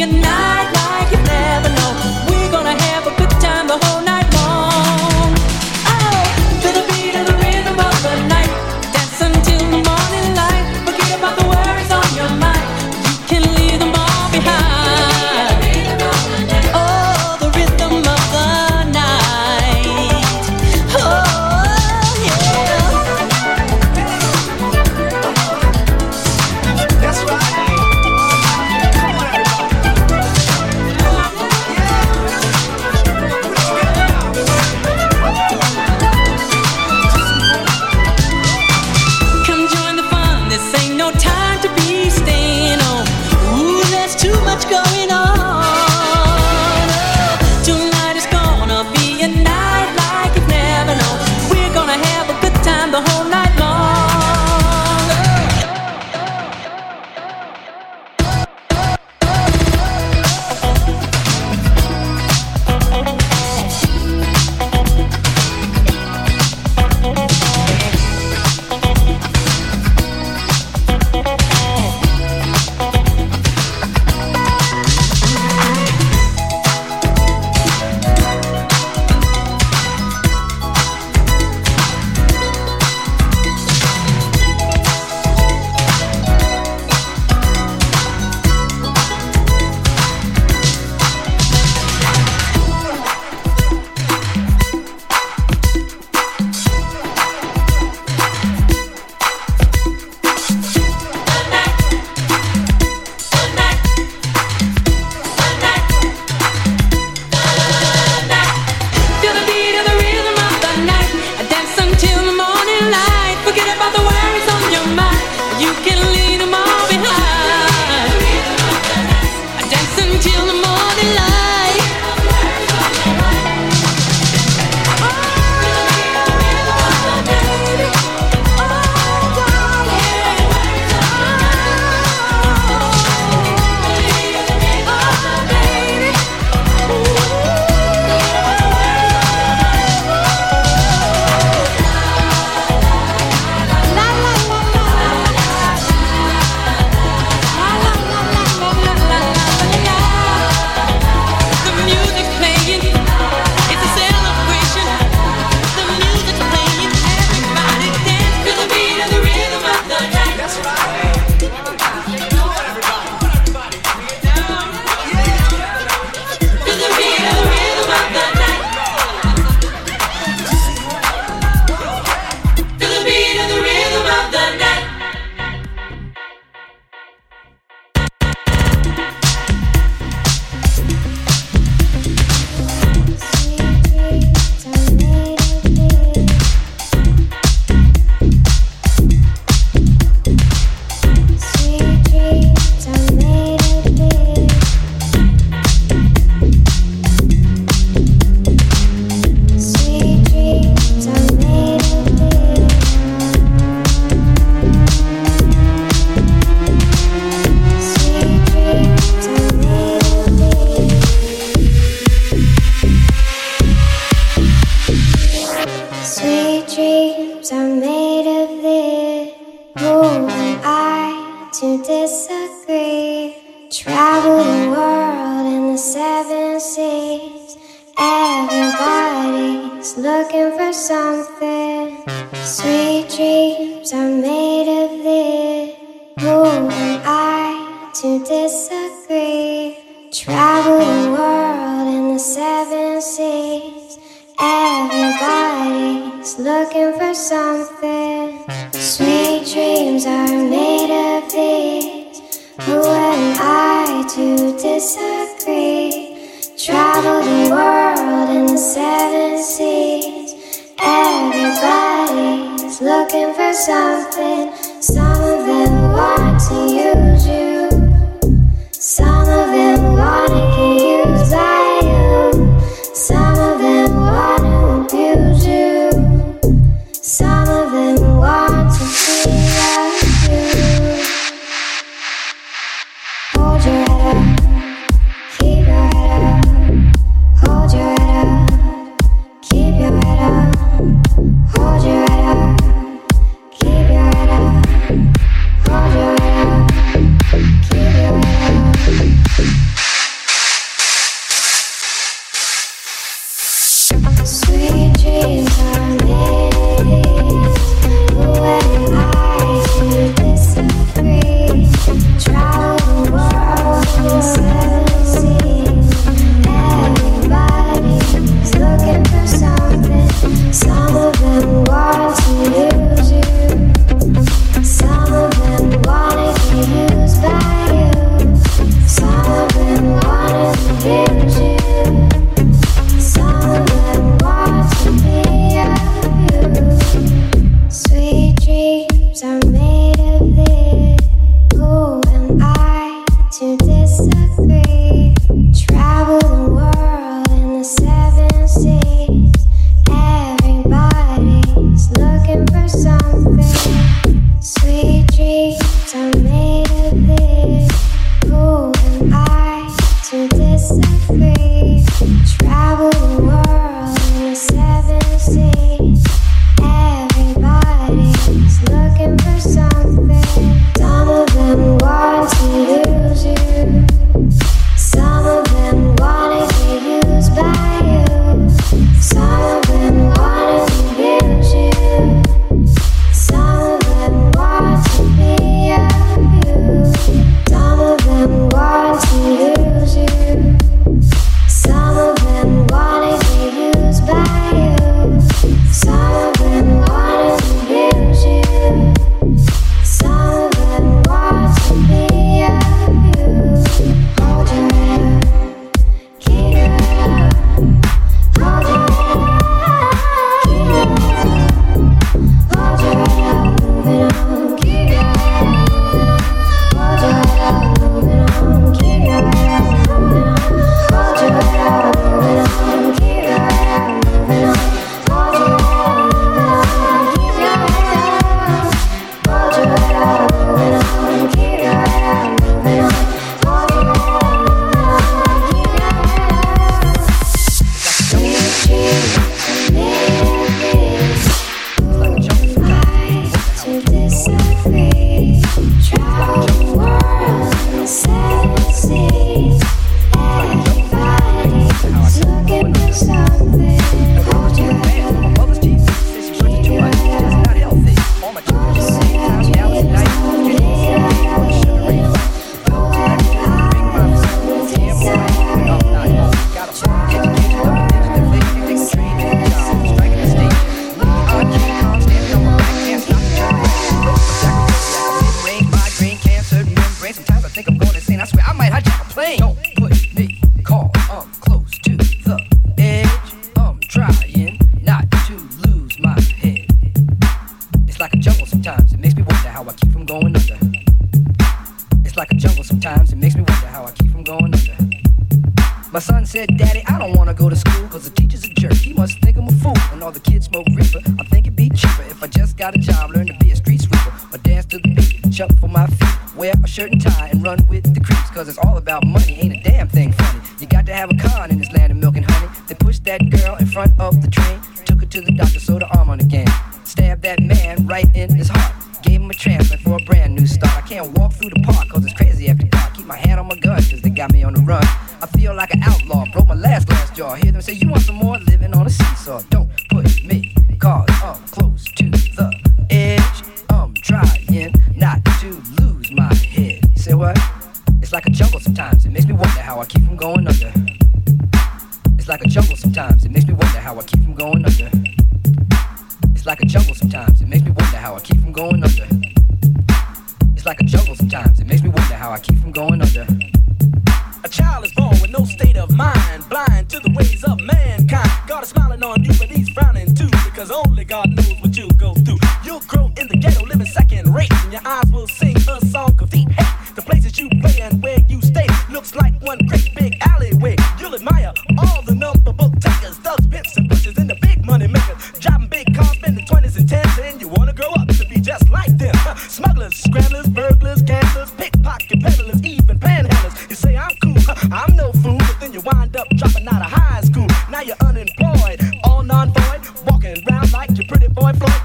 some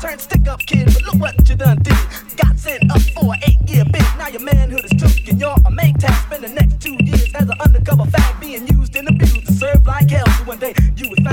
turned stick up kid, but look what you done did. Got sent up for an eight year bid. Now your manhood is took and you're a main task. Spend the next two years as an undercover fat being used and abused to serve like hell. So one day you would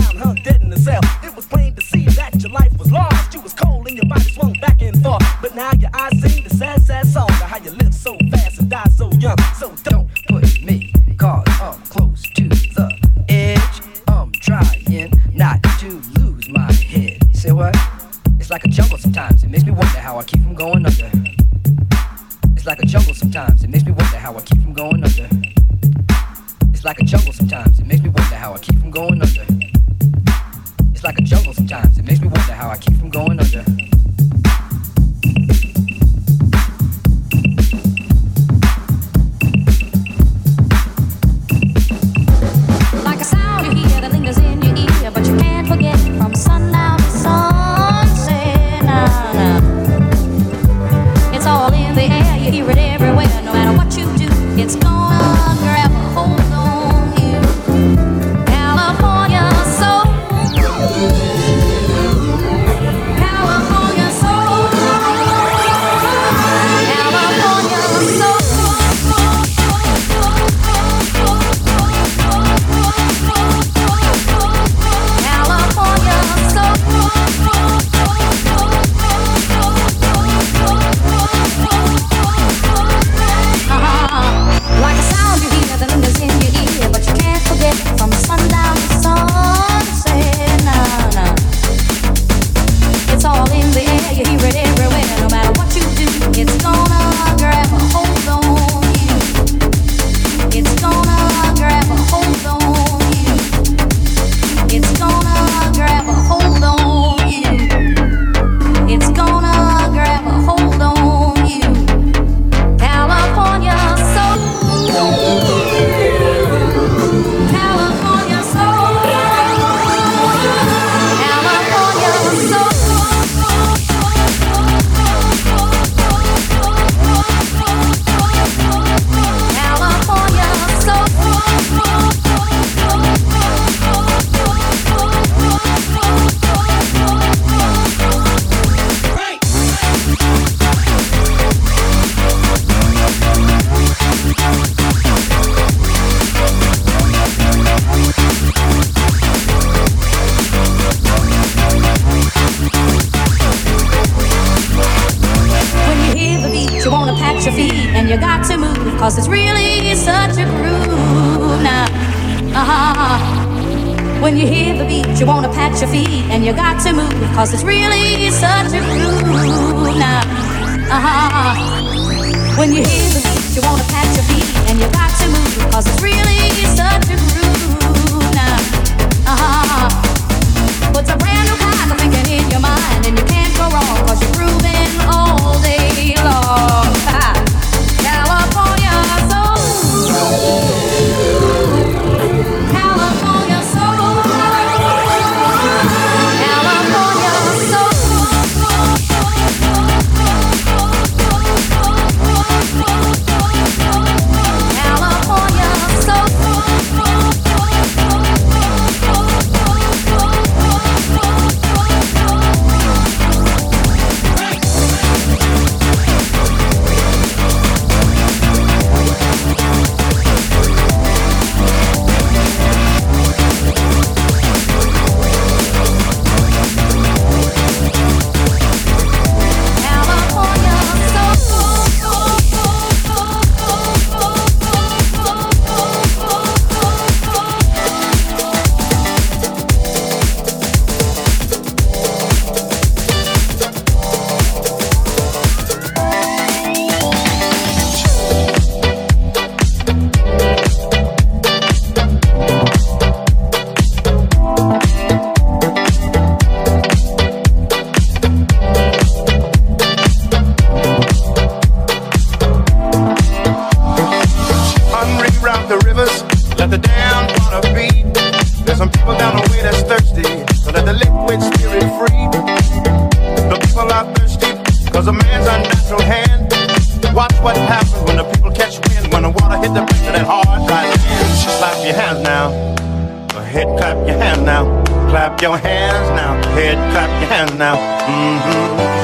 your hands now. Go ahead, clap your hands now. Mm-hmm.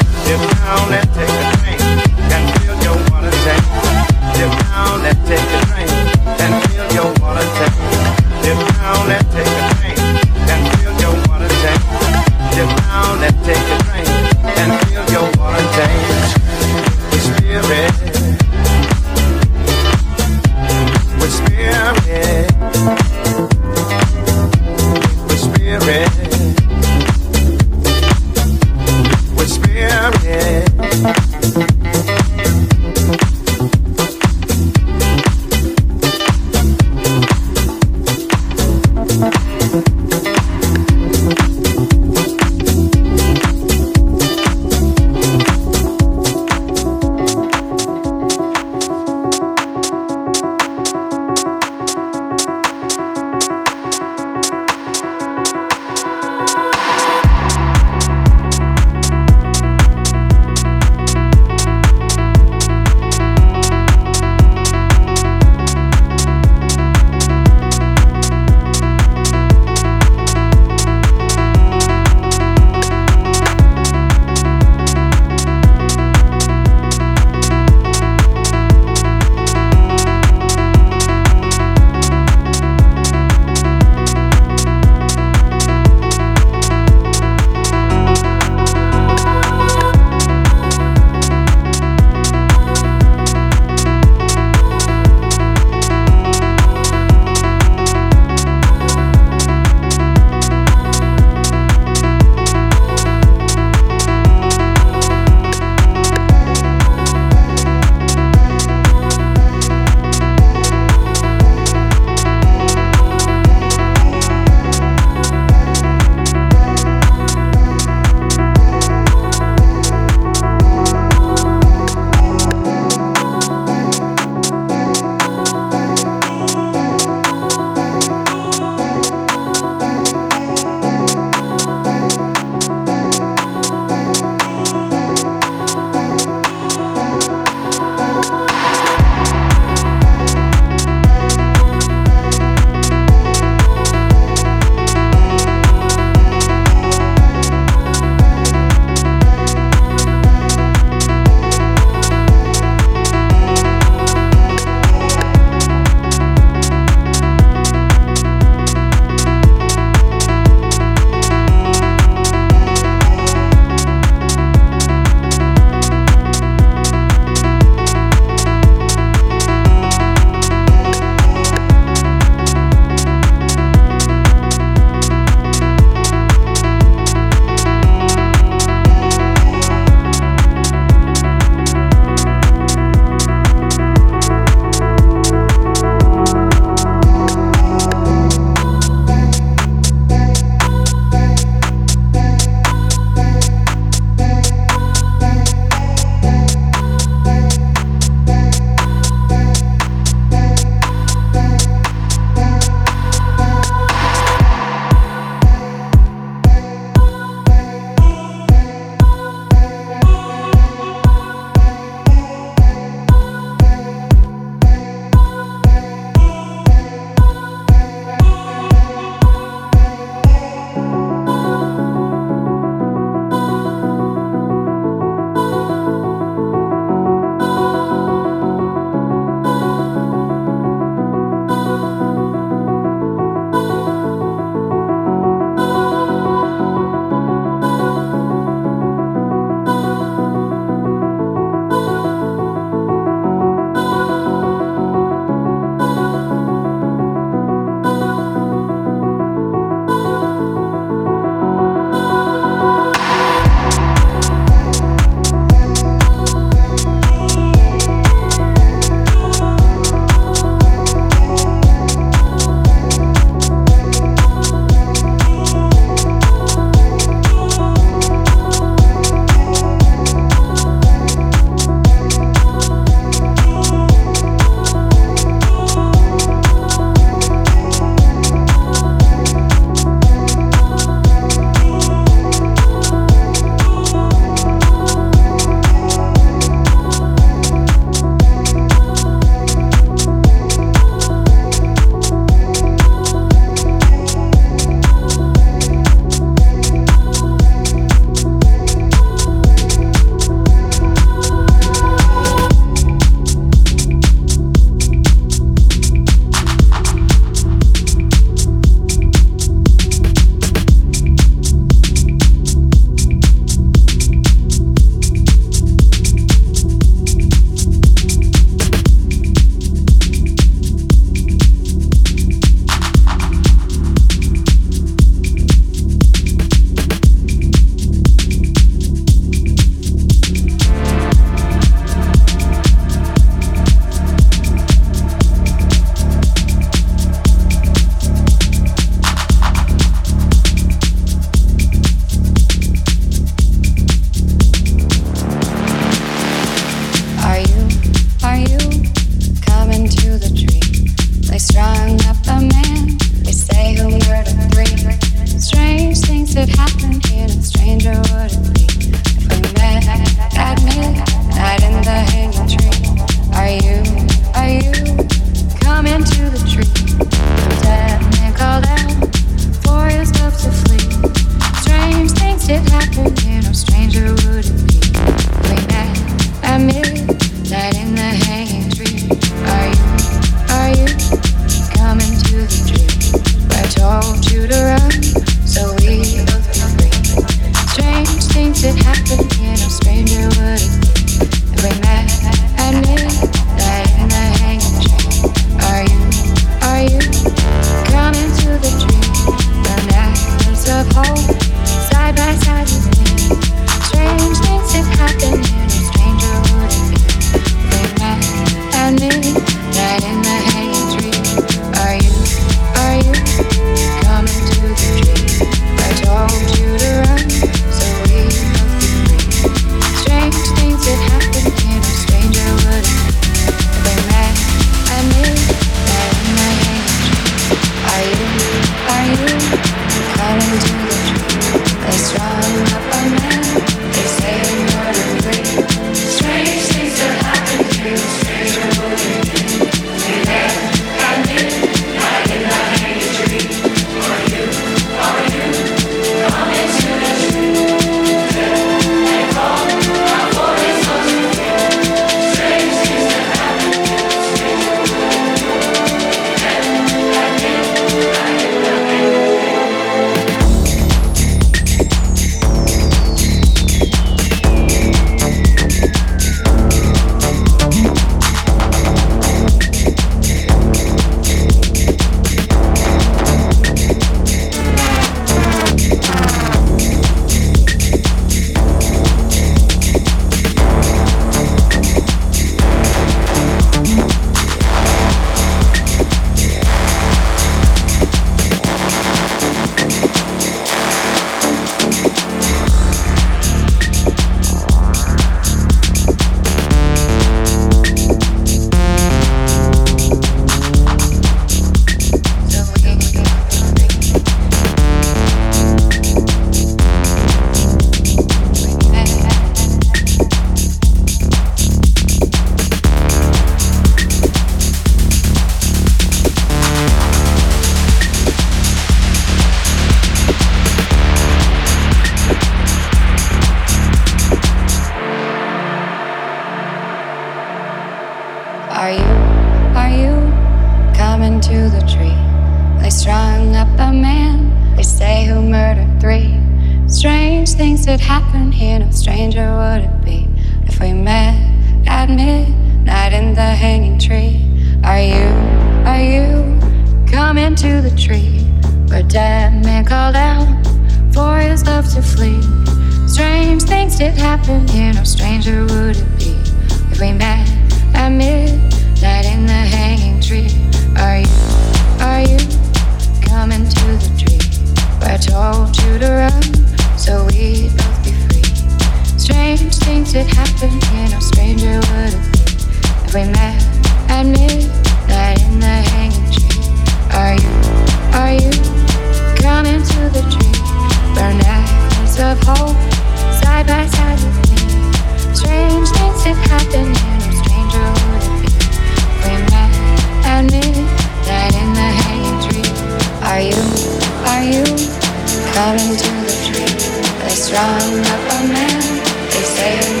fall into the tree. They strung up a man. They say.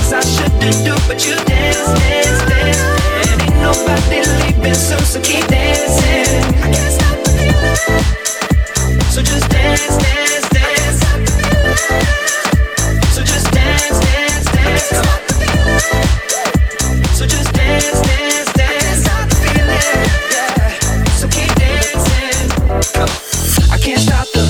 things I shouldn't do, but you dance, dance, dance. And ain't nobody leaving soon, so keep dancing. I can't stop the feeling. So just dance, dance, dance. So just dance, dance, dance. So just dance, dance, dance. So keep dancing. I can't stop the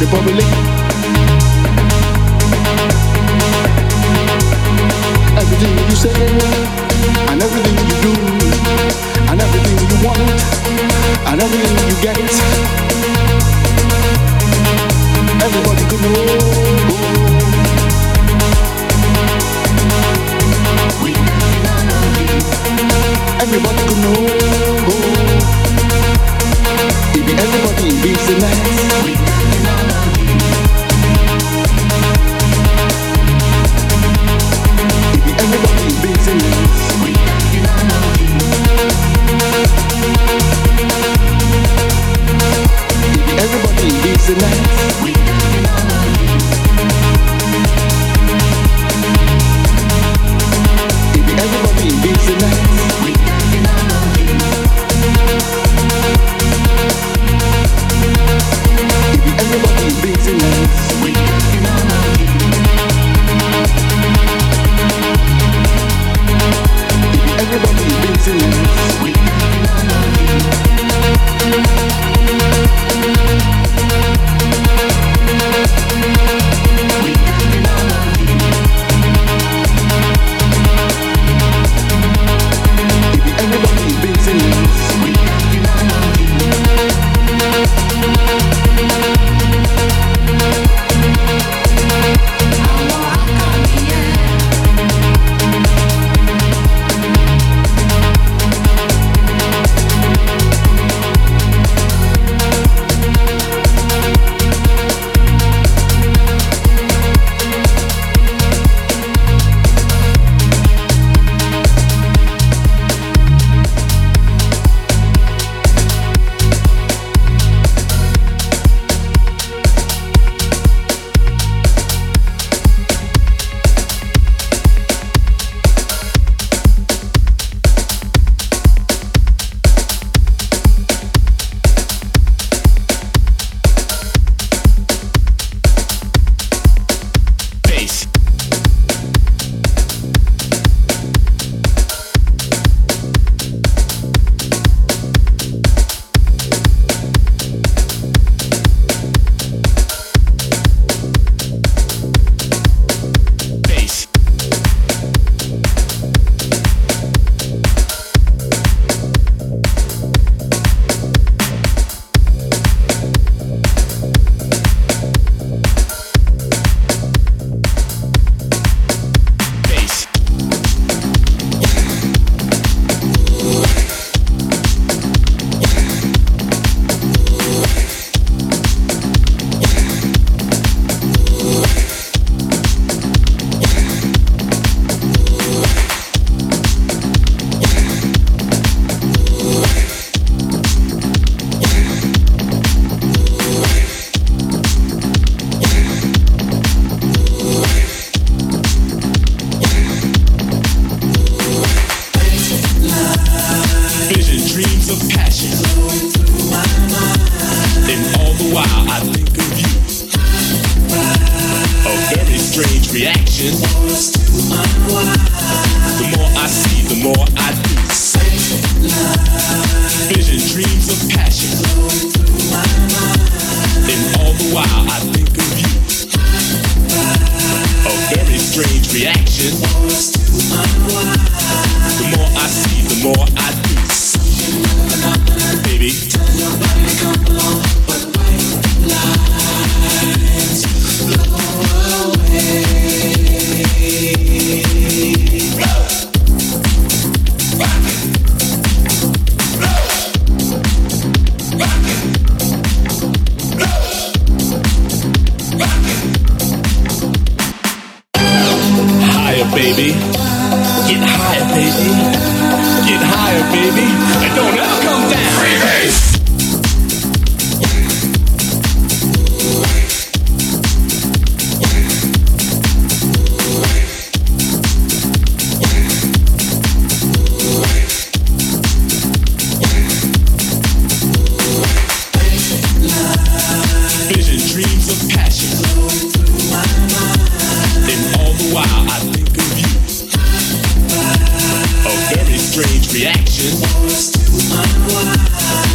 the public. reaction was to unwind.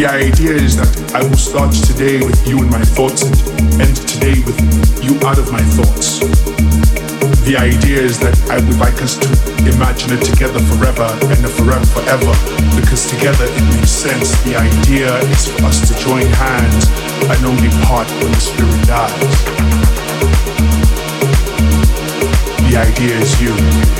The idea is that I will start today with you in my thoughts and end today with you out of my thoughts. The idea is that I would like us to imagine it together forever and forever forever because together it makes sense. The idea is for us to join hands and only part when the spirit dies. The idea is you.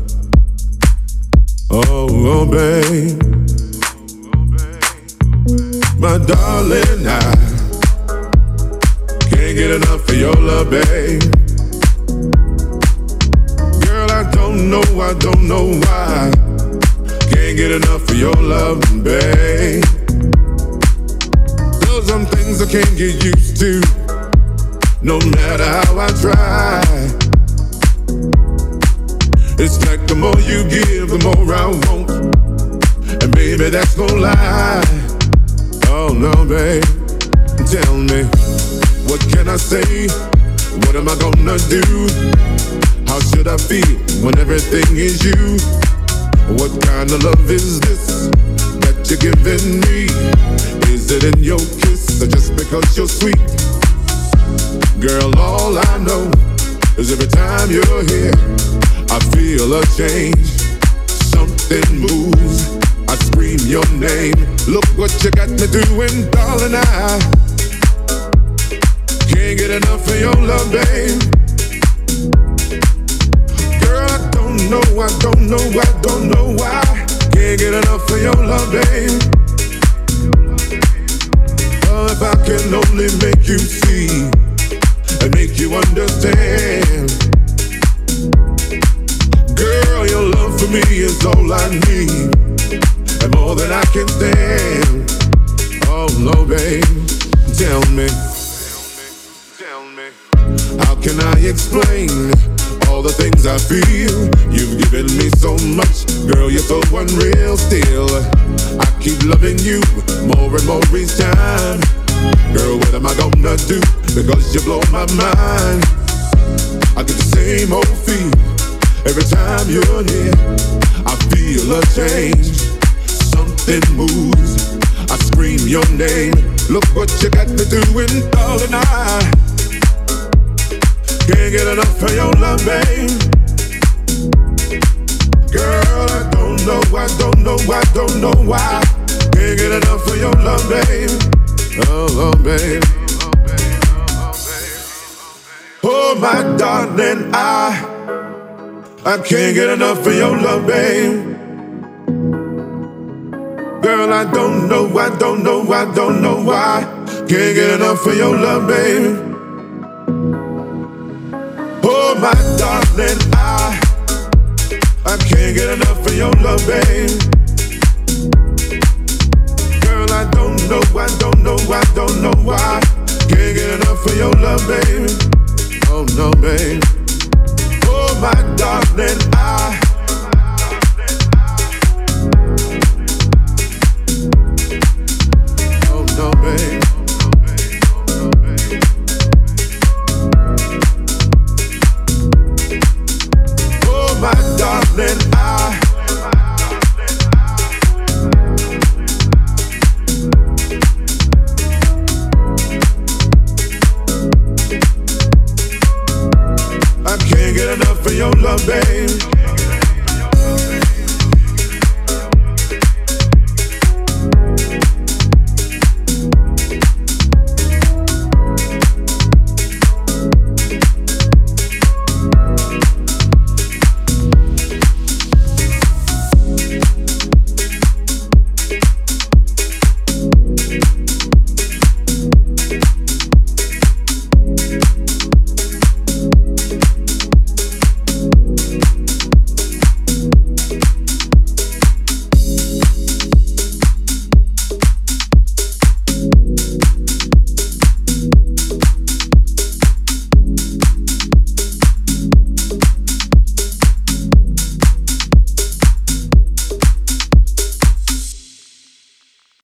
Oh, oh, babe. My darling, I can't get enough of your love, babe. Girl, I don't know, I don't know why. Can't get enough of your love, babe. There's some things I can't get used to, no matter how I try. It's like the more you give, the more I want. And baby, that's no lie. Oh no, babe. Tell me, what can I say? What am I gonna do? How should I feel when everything is you? What kind of love is this that you're giving me? Is it in your kiss or just because you're sweet? Girl, all I know is every time you're here. I feel a change. Something moves. I scream your name. Look what you got me doing, darling. I can't get enough of your love, babe. Girl, I don't know, I don't know, I don't know why. Can't get enough of your love, babe. Oh, if I can only make you see and make you understand. Me is all I need, and more than I can stand. Oh no, babe, tell me, tell me, tell me how can I explain all the things I feel? You've given me so much, girl, you're so unreal. Still, I keep loving you more and more each time. Girl, what am I gonna do? Because you blow my mind. I get the same old feel Every time you're here, I feel a change. Something moves. I scream your name. Look what you got me doing, darling. I can't get enough of your love, babe. Girl, I don't know, I don't know, I don't know why. Can't get enough of your love, babe. Oh, oh babe. Oh, my darling, I. I can't get enough of your love, babe. Girl, I don't know, I don't know, I don't know why. Can't get enough of your love, babe. Oh, my darling, I I can't get enough of your love, babe. Girl, I don't know, I don't know, I don't know why. Can't get enough of your love, babe. Oh no, babe my darling, I.